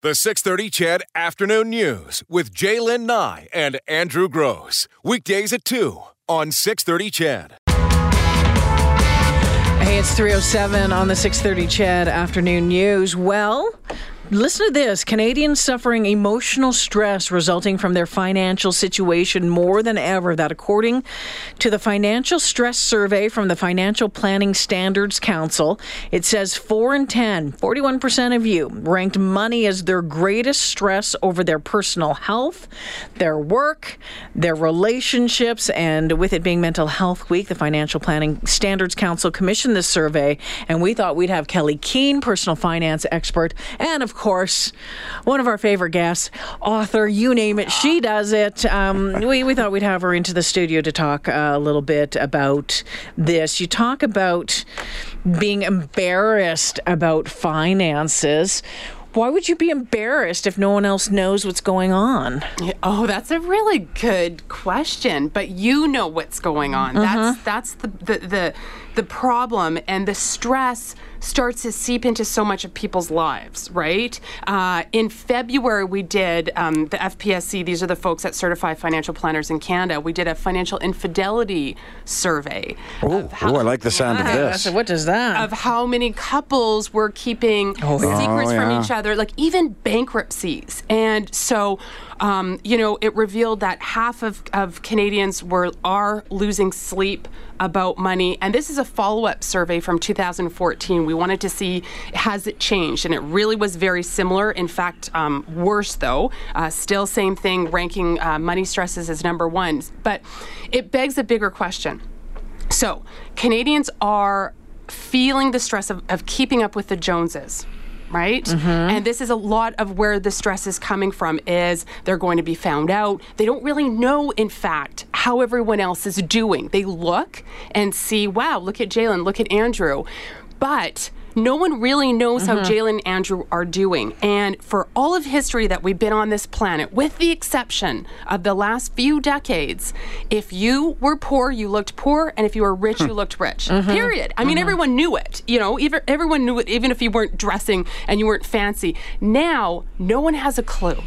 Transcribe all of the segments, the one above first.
The 630 CHED Afternoon News with Jaylen Nye and Andrew Gross. Weekdays at 2 on 630 CHED. Hey, it's 307 on the 630 CHED Afternoon News. Well, Listen to this Canadians suffering emotional stress resulting from their financial situation more than ever. That, according to the Financial Stress Survey from the Financial Planning Standards Council, it says 4 in 10, 41% of you ranked money as their greatest stress over their personal health, their work, their relationships, and with it being Mental Health Week, the Financial Planning Standards Council commissioned this survey, and we thought we'd have Kelly Keehn, personal finance expert, and of course, one of our favorite guests, author, you name it, she does it. Um, we, we thought we'd have her into the studio to talk uh, a little bit about this. You talk about being embarrassed about finances why would you be embarrassed if no one else knows what's going on? Oh, that's a really good question. But you know what's going on. Mm-hmm. That's that's the, the the the problem and the stress starts to seep into so much of people's lives, right? Uh, in February, we did um, the FPSC, these are the folks that certify financial planners in Canada. We did a financial infidelity survey. Oh, I like the sound of this. what does that? Of how many couples were keeping oh, secrets oh, yeah. from each other, like even bankruptcies. And so, um, you know, it revealed that half of, of Canadians were are losing sleep about money. And this is a follow up survey from 2014. We wanted to see has it changed, and it really was very similar. In fact, um, worse though. Uh, still same thing, ranking uh, money stresses as number one. But it begs a bigger question. So Canadians are feeling the stress of, of keeping up with the Joneses right? Mm-hmm. And this is a lot of where the stress is coming from is they're going to be found out. They don't really know in fact how everyone else is doing. They look and see, wow, look at Jaylen, look at Andrew. But no one really knows mm-hmm. how Jaylen and Andrew are doing. And for all of history that we've been on this planet, with the exception of the last few decades, if you were poor, you looked poor, and if you were rich, you looked rich. Mm-hmm. Period. I mean, mm-hmm. everyone knew it. You know, even everyone knew it, even if you weren't dressing and you weren't fancy. Now, no one has a clue.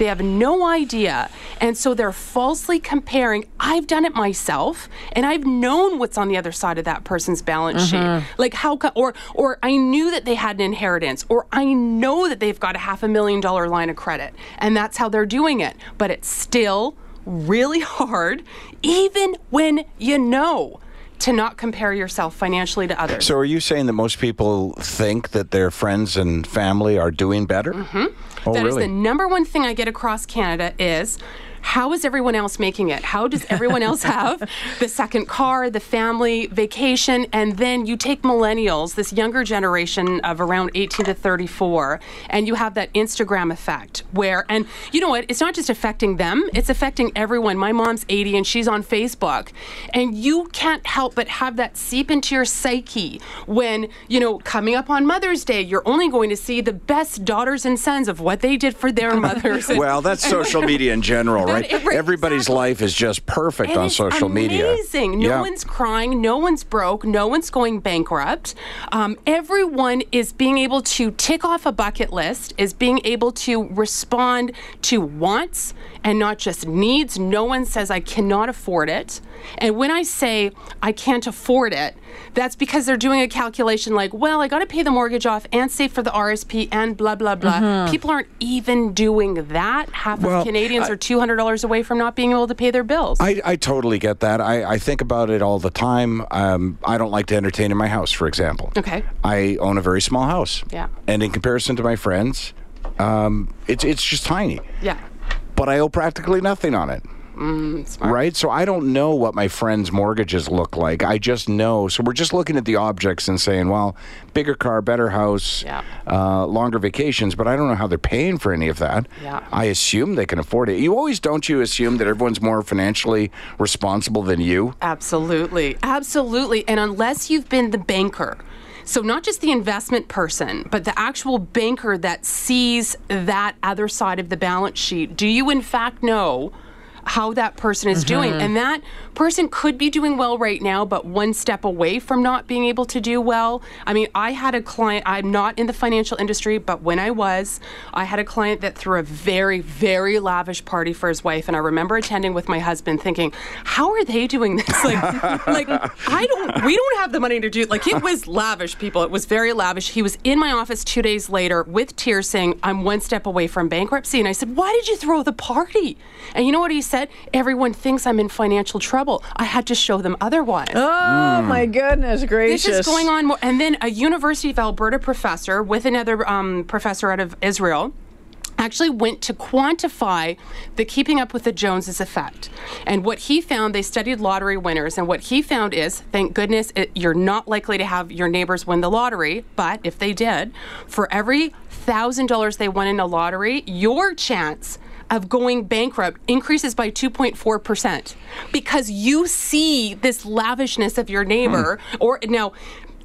They have no idea. And so they're falsely comparing. I've done it myself and I've known what's on the other side of that person's balance mm-hmm. sheet. Like how or or I knew that they had an inheritance or I know that they've got a half a million dollar line of credit and that's how they're doing it. But it's still really hard even when you know to not compare yourself financially to others. So, are you saying that most people think that their friends and family are doing better? Mm-hmm. Oh, that really? is the number one thing I get across Canada is how is everyone else making it? How does everyone else have the second car, the family, vacation? And then you take millennials, this younger generation of around 18 to 34, and you have that Instagram effect where, and you know what? It's not just affecting them, it's affecting everyone. My mom's 80 and she's on Facebook. And you can't help but have that seep into your psyche when, you know, coming up on Mother's Day, you're only going to see the best daughters and sons of what they did for their mothers. well, that's social media in general, right? Everybody's exactly. life is just perfect on social amazing. media. Amazing. No yeah. one's crying. No one's broke. No one's going bankrupt. Um, everyone is being able to tick off a bucket list, is being able to respond to wants and not just needs. No one says, I cannot afford it. And when I say I can't afford it, that's because they're doing a calculation like, well, I got to pay the mortgage off and save for the RSP and blah, blah, blah. Mm-hmm. People aren't even doing that. Half well, of Canadians I, are $200 away from not being able to pay their bills. I, I totally get that. I, I, think about it all the time. Um, I don't like to entertain in my house, for example. Okay. I own a very small house. Yeah. And in comparison to my friends, um, it's, it's just tiny. Yeah. But I owe practically nothing on it. Mm, right? So I don't know what my friends' mortgages look like. I just know. So we're just looking at the objects and saying, well, bigger car, better house, yeah. uh, longer vacations, but I don't know how they're paying for any of that. Yeah. I assume they can afford it. You always don't you assume that everyone's more financially responsible than you? Absolutely. Absolutely. And unless you've been the banker, so, not just the investment person, but the actual banker that sees that other side of the balance sheet. Do you, in fact, know how that person is doing. Mm-hmm. And that person could be doing well right now, but one step away from not being able to do well. I mean, I had a client, I'm not in the financial industry, but when I was, I had a client that threw a very, very lavish party for his wife. And I remember attending with my husband thinking, how are they doing this? Like, like I don't, we don't have the money to do Like, it was lavish, people. It was very lavish. He was in my office two days later with tears saying, I'm one step away from bankruptcy. And I said, why did you throw the party? And you know what he said? Everyone thinks I'm in financial trouble. I had to show them otherwise. Oh my goodness gracious! This is going on more. And then a University of Alberta professor with another um, professor out of Israel actually went to quantify the keeping up with the Joneses effect. And what he found, they studied lottery winners, and what he found is, thank goodness, it, you're not likely to have your neighbors win the lottery, but if they did, for every thousand dollars they won in a lottery, your chance of going bankrupt increases by 2.4% because you see this lavishness of your neighbor hmm. or now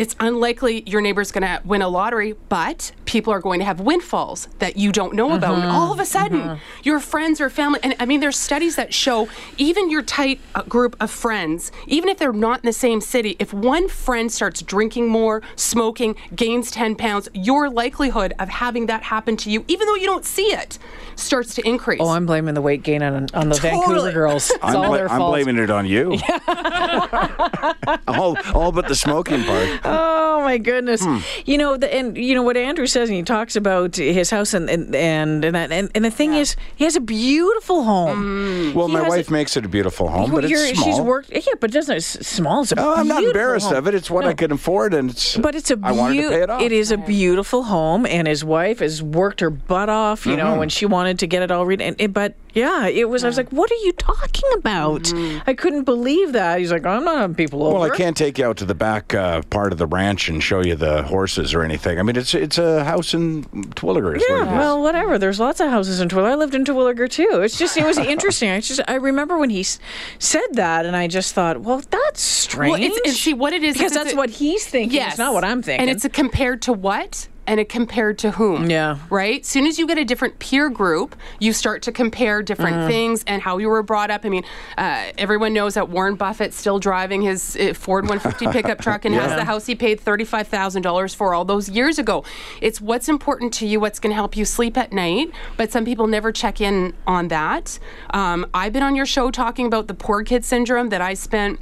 it's unlikely your neighbor's going to win a lottery, but people are going to have windfalls that you don't know about. And all of a sudden, your friends or family, and I mean, there's studies that show even your tight uh, group of friends, even if they're not in the same city, if one friend starts drinking more, smoking, gains 10 pounds, your likelihood of having that happen to you, even though you don't see it, starts to increase. Oh, I'm blaming the weight gain on, on the Vancouver girls. It's I'm, all bla- their I'm fault. blaming it on you. Yeah. all, all but the smoking part. Oh my goodness! Hmm. You know, the, and you know what Andrew says, and he talks about his house, and and and and, and, the thing is, he has a beautiful home. Well, He my wife a- makes it a beautiful home, but it's small. She's worked, yeah, but doesn't it's small. It's a Oh, I'm not embarrassed home. of it. It's what I can afford, and it's. But it's a I wanted to pay it off. It is a beautiful home, and his wife has worked her butt off. You Mm-hmm. know, when she wanted to get it all read. And, and- but yeah, it was. I was like, "What are you talking about?" Mm-hmm. I couldn't believe that. He's like, "I'm not having people over." Well, I can't take you out to the back uh, part of the ranch and show you the horses or anything. I mean, it's it's a house in Terwillegar. is what Yeah, well, whatever. There's lots of houses in Terwillegar. I lived in Terwillegar too. It's just, it was interesting. I just, I remember when he s- said that, and I just thought, well, that's strange. Well, it's, and see what it is because that's what he's thinking. Yes, It's not what I'm thinking. And it's a compared to what? And compared to whom? Yeah. Right? Soon as you get a different peer group, you start to compare different Mm. things and how you were brought up. I mean, uh, everyone knows that Warren Buffett's still driving his uh, Ford 150 pickup truck and has the house he paid $35,000 for all those years ago. It's what's important to you, what's going to help you sleep at night. But some people never check in on that. Um, I've been on your show talking about the poor kid syndrome that I spent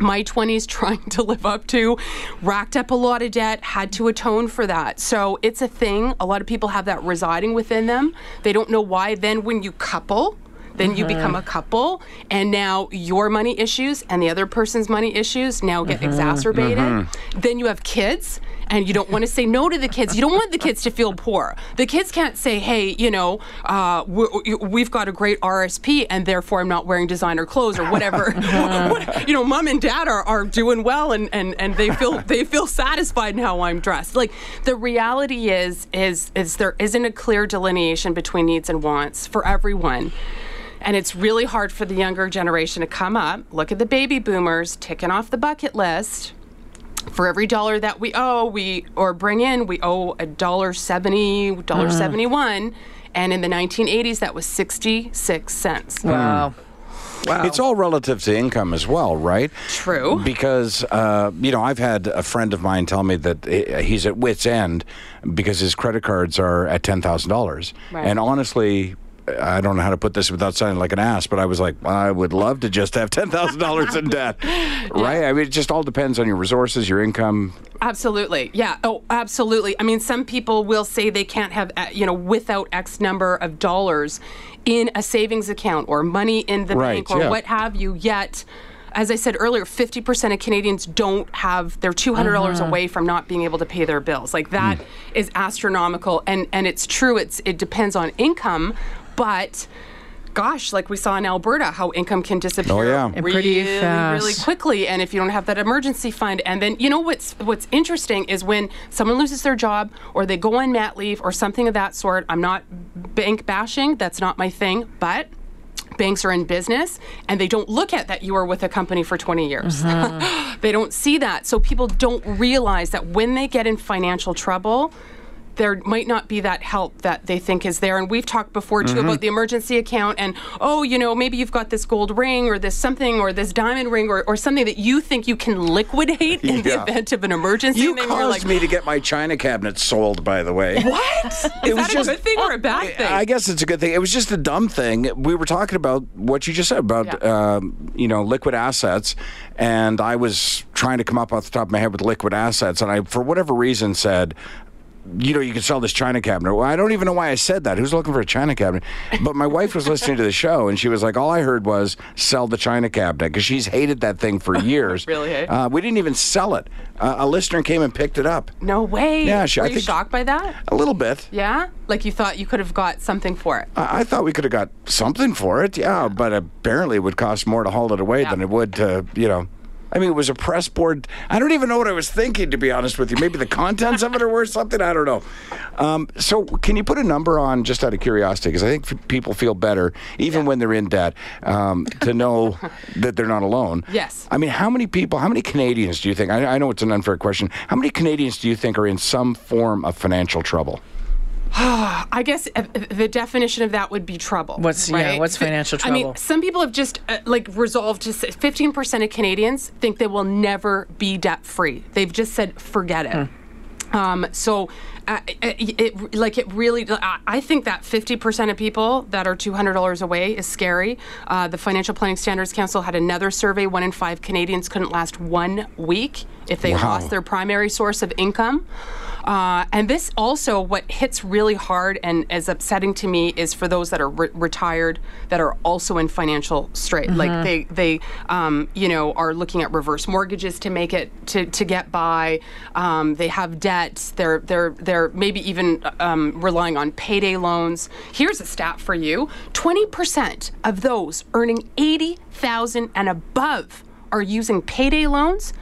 my 20s trying to live up to, racked up a lot of debt, had to atone for that. So it's a thing. A lot of people have that residing within them. They don't know why. Then when you couple, then you mm-hmm. become a couple, and now your money issues and the other person's money issues now get mm-hmm. exacerbated. Mm-hmm. Then you have kids, and you don't want to say no to the kids. You don't want the kids to feel poor. The kids can't say, "Hey, you know, uh, we- we've got a great RSP, and therefore I'm not wearing designer clothes or whatever." What- you know, mom and dad are, are doing well, and, and, and they feel they feel satisfied in how I'm dressed. Like the reality is is is there isn't a clear delineation between needs and wants for everyone. And it's really hard for the younger generation to come up, look at the baby boomers ticking off the bucket list. For every dollar that we owe, we or bring in, we owe a dollar seventy, dollar mm-hmm. seventy-one, and in the 1980s, that was 66 cents. Mm. wow. Wow. It's all relative to income as well, right? True. Because, uh, you know, I've had a friend of mine tell me that eh, he's at wit's end because his credit cards are at $10,000. Right. And honestly, I don't know how to put this without sounding like an ass, but I was like, I would love to just have $10,000 in debt. Right? I mean, it just all depends on your resources, your income. Absolutely. Yeah. Oh, absolutely. I mean, some people will say they can't have, uh, you know, without X number of dollars in a savings account or money in the Right, bank or yeah. what have you. Yet, as I said earlier, 50% of Canadians don't have, they're $200 away from not being able to pay their bills. Like that is astronomical. And, and it's true, it's, it depends on income, but gosh, like we saw in Alberta, how income can disappear Oh, yeah. Really, pretty really quickly. And if you don't have that emergency fund, and then you know what's what's interesting is when someone loses their job or they go on mat leave or something of that sort. I'm not bank bashing. That's not my thing, but. Banks are in business and they don't look at that you were with a company for 20 years. Uh-huh. they don't see that. So people don't realize that when they get in financial trouble, there might not be that help that they think is there. And we've talked before too Mm-hmm. about the emergency account and oh, you know, maybe you've got this gold ring or this something or this diamond ring or, or something that you think you can liquidate in the event of an emergency. You caused like, me to get my china cabinet sold, by the way. what? Is It was that just- a good thing or a bad thing? I guess it's a good thing. It was just a dumb thing. We were talking about what you just said about, Yeah. um, you know, liquid assets, and I was trying to come up off the top of my head with liquid assets, and I, for whatever reason, said. You know, you can sell this china cabinet. Well, I don't even know why I said that. Who's looking for a china cabinet? But my wife was listening to the show, and she was like, "All I heard was sell the china cabinet because she's hated that thing for years." Really, eh? Uh, we didn't even sell it. Uh, a listener came and picked it up. no way. Yeah, she- Were I you think- shocked by that? A little bit. Yeah? Like you thought you could have got something for it. I I thought we could have got something for it, yeah, but apparently it would cost more to haul it away Yeah. than it would to, you know. I mean, it was a press board. I don't even know what I was thinking, to be honest with you. Maybe the contents of it are worth something. I don't know. Um, so, can you put a number on, just out of curiosity, because I think f- people feel better, even when they're in debt, um, to know that they're not alone. Yes. I mean, how many people, how many Canadians do you think? I, I know it's an unfair question. How many Canadians do you think are in some form of financial trouble? I guess uh, the definition of that would be trouble. What's- yeah, right? what's financial trouble? I mean, some people have just uh, like resolved to 15% of Canadians think they will never be debt free. They've just said forget it. Um, so, uh, it, it like it really. I I think that 50% of people that are $200 away is scary. Uh, the Financial Planning Standards Council had another survey. One in five Canadians couldn't last one week if they Wow. lost their primary source of income. Uh, and this also, what hits really hard and is upsetting to me is for those that are re- retired that are also in financial strait. Like they, they, um, you know, are looking at reverse mortgages to make it to, to get by. Um, they have debts. They're they're they're maybe even um, relying on payday loans. Here's a stat for you: twenty percent of those earning eighty thousand and above are using payday loans.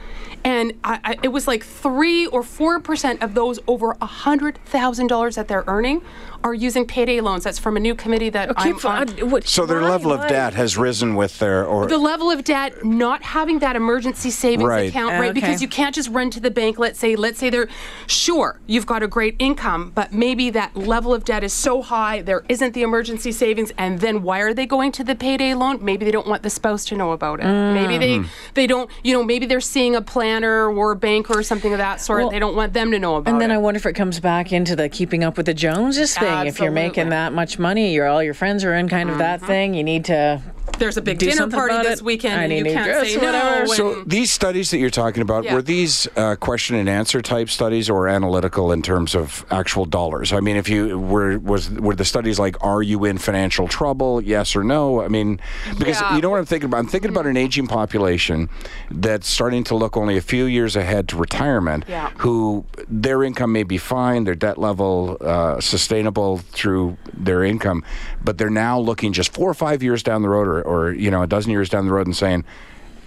And I, I, it was like three or four percent of those over hundred thousand dollars that they're earning are using payday loans. That's from a new committee that I'm Keep- on. uh, what- So their why- level of debt has risen with their or the level of debt, not having that emergency savings Right. account, Uh, right? okay. Because you can't just run to the bank. Let's say, let's say they're sure you've got a great income, but maybe that level of debt is so high there isn't the emergency savings, and then why are they going to the payday loan? Maybe they don't want the spouse to know about it. Maybe they Mm-hmm. they don't, you know, maybe they're seeing a planner or a banker or something of that sort. Well, they don't want them to know about it. And then it. I wonder if it comes back into the keeping up with the Joneses thing. If you're making that much money, you're all your friends are in kind of that mm-hmm. thing. You need to. There's a big do dinner party this it. weekend, I and you can't dress, say whatever. no. So these studies that you're talking about Yeah. were these uh, question and answer type studies or analytical in terms of actual dollars? I mean, if you were was were the studies like are you in financial trouble? Yes or no? I mean, because Yeah. you know what I'm thinking about. I'm thinking about an aging population that's starting to look only a few years ahead to retirement. Yeah. Who their income may be fine, their debt level uh, sustainable through their income, but they're now looking just four or five years down the road, or, or you know a dozen years down the road, and saying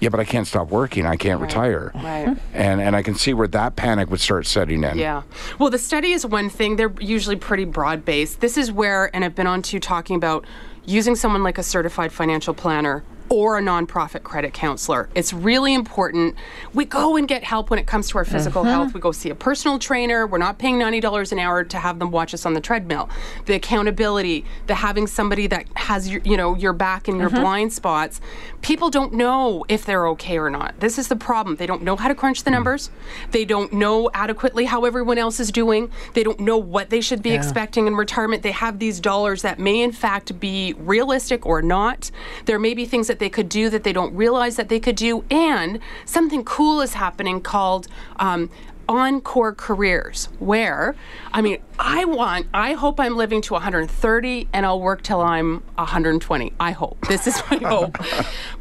yeah, but I can't stop working. I can't retire. Right. And and I can see where that panic would start setting in. Yeah. Well, the study is one thing. They're usually pretty broad based. This is where, and I've been on to talking about using someone like a certified financial planner or a nonprofit credit counselor. It's really important. We go and get help when it comes to our physical uh-huh. health. We go see a personal trainer. We're not paying $90 an hour to have them watch us on the treadmill. The accountability, the having somebody that has your, you know, your back and your uh-huh. blind spots. People don't know if they're okay or not. This is the problem. They don't know how to crunch the mm. numbers. They don't know adequately how everyone else is doing. They don't know what they should be expecting in retirement. They have these dollars that may in fact be realistic or not. There may be things that they could do that they don't realize that they could do. And something cool is happening called um, encore careers where i mean i want i hope i'm living to 130 and i'll work till i'm 120 i hope this is my hope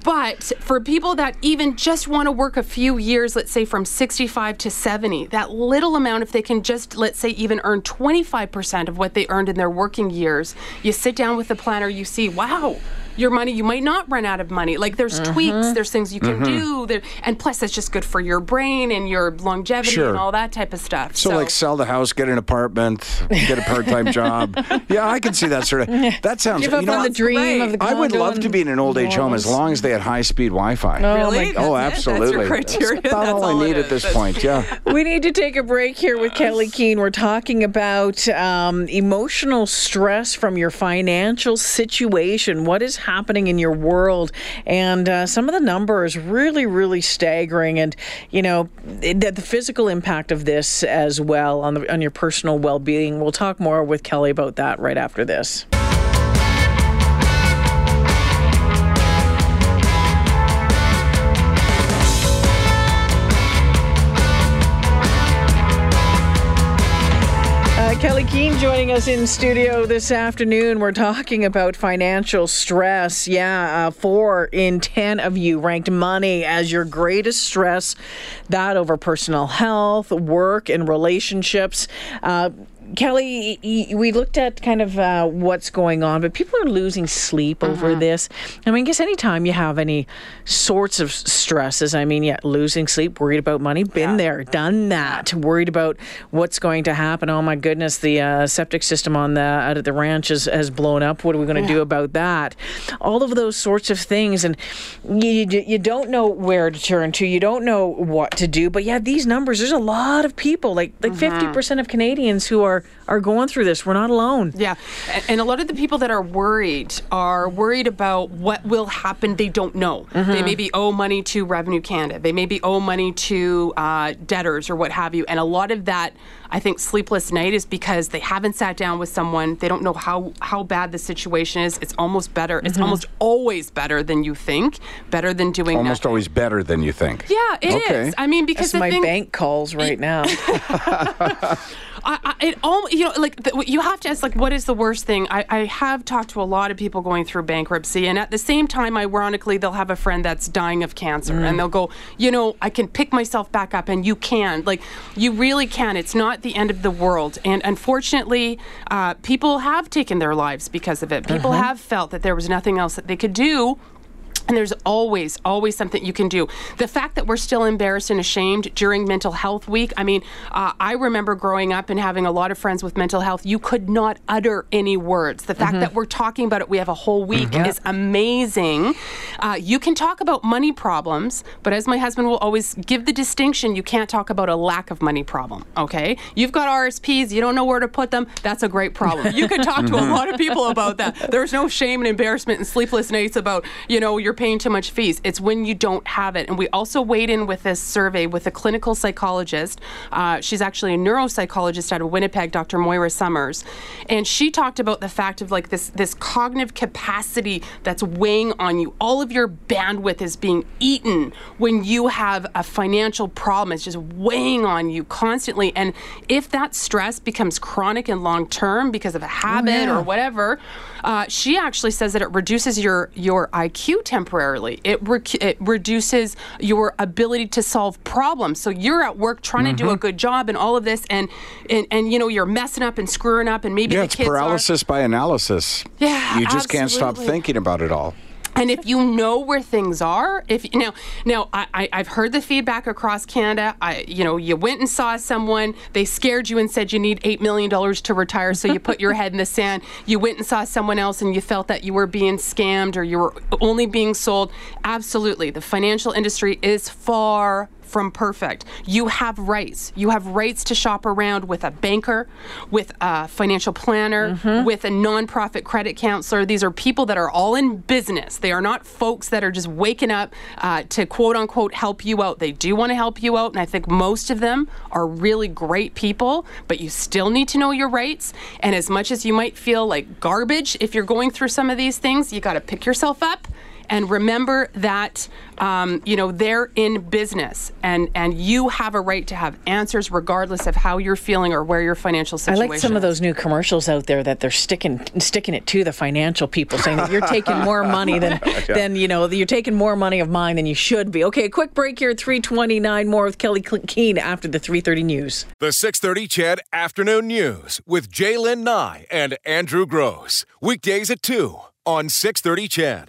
but for people that even just want to work a few years let's say from 65 to 70 that little amount if they can just let's say even earn 25% of what they earned in their working years you sit down with the planner you see wow your money. You might not run out of money. Like there's Mm-hmm. tweaks, there's things you can do, there, and plus that's just good for your brain and your longevity Sure. and all that type of stuff. So, like sell the house, get an apartment, get a part-time job. Yeah, I can see that sort of. That sounds. Give up you know on the dream right. of the I would love to be in an old age home as long as they had high-speed Wi-Fi. really, my Oh, absolutely. That's your criteria. That's about That's all I it need at this That's- point. Yeah. We need to take a break here with Kelly Keehn. We're talking about um, emotional stress from your financial situation. What is happening in your world? And uh, some of the numbers really, really staggering. And, you know, it, the physical impact of this as well on, the, on your personal well being. We'll talk more with Kelly about that right after this. Uh, joining us in studio this afternoon. We're talking about financial stress. Yeah, uh, four in 10 of you ranked money as your greatest stress, that over personal health, work, and relationships. Uh, Kelly, we looked at kind of uh, what's going on, but people are losing sleep over this. I mean, I guess anytime you have any sorts of stresses, I mean, yeah, losing sleep, worried about money, been there, done that, worried about what's going to happen. Oh my goodness, the uh, septic system on the out at the ranch is, has blown up. What are we going to do about that? All of those sorts of things, and you, you you don't know where to turn to. You don't know what to do. But yeah, these numbers. There's a lot of people, like like 50 percent of Canadians who are are going through this. We're not alone. Yeah, and a lot of the people that are worried are worried about what will happen. They don't know. They maybe owe money to Revenue Canada. They maybe owe money to uh, debtors or what have you. And a lot of that, I think, sleepless night is because they haven't sat down with someone. They don't know how how bad the situation is. It's almost better. It's almost always better than you think. Better than doing Almost nothing. always better than you think. Yeah, it is. Okay. I mean, because That's the my thing, bank calls right now. I, I, it all you know like the, you have to ask like what is the worst thing? I, I have talked to a lot of people going through bankruptcy and at the same time ironically they'll have a friend that's dying of cancer and they'll go you know i can pick myself back up and you can. Like you really can. It's not the end of the world and unfortunately uh, people have taken their lives because of it. People have felt that there was nothing else that they could do and there's always, always something you can do. The fact that we're still embarrassed and ashamed during Mental Health Week, I mean, uh, I remember growing up and having a lot of friends with mental health. You could not utter any words. The fact that we're talking about it, we have a whole week, is amazing. Uh, you can talk about money problems, but as my husband will always give the distinction, you can't talk about a lack of money problem, okay? You've got RSPs, you don't know where to put them, that's a great problem. You can talk to a lot of people about that. There's no shame and embarrassment and sleepless nights about, you know, you're paying too much fees. It's when you don't have it. And we also weighed in with this survey with a clinical psychologist. Uh, she's actually a neuropsychologist out of Winnipeg, Dr. Moira Somers. And she talked about the fact of like this, this cognitive capacity that's weighing on you. All of your bandwidth is being eaten when you have a financial problem. It's just weighing on you constantly. And if that stress becomes chronic and long term because of a habit yeah. or whatever, uh, she actually says that it reduces your your IQ temporarily. It rec- it reduces your ability to solve problems. So you're at work trying to do a mm-hmm. good job and all of this, and and and you know you're messing up and screwing up, and maybe Yeah, the it's kids are. paralysis by analysis. Yeah, You just can't stop thinking about it all. And if you know where things are, if now, now I, I, I've heard the feedback across Canada. I, you know, you went and saw someone, they scared you and said you need eight million dollars to retire, so you put your head in the sand. You went and saw someone else, and you felt that you were being scammed or you were only being sold. Absolutely, the financial industry is far from perfect. You have rights. You have rights to shop around with a banker, with a financial planner, with a nonprofit credit counselor. These are people that are all in business. They are not folks that are just waking up uh, to quote unquote help you out. They do want to help you out, and I think most of them are really great people, but you still need to know your rights. And as much as you might feel like garbage if you're going through some of these things, you got to pick yourself up and remember that um, you know they're in business and and you have a right to have answers regardless of how you're feeling or where your financial situation. I like some of those new commercials out there that they're sticking sticking it to the financial people, saying that you're taking more money than than you know you're taking more money of mine than you should be. Okay, a quick break here at 329. More with Kelly Keehn after the 330 news. The 630 CHED Afternoon News with Jaylen Nye and Andrew Gross. Weekdays at 2 on 630 CHED.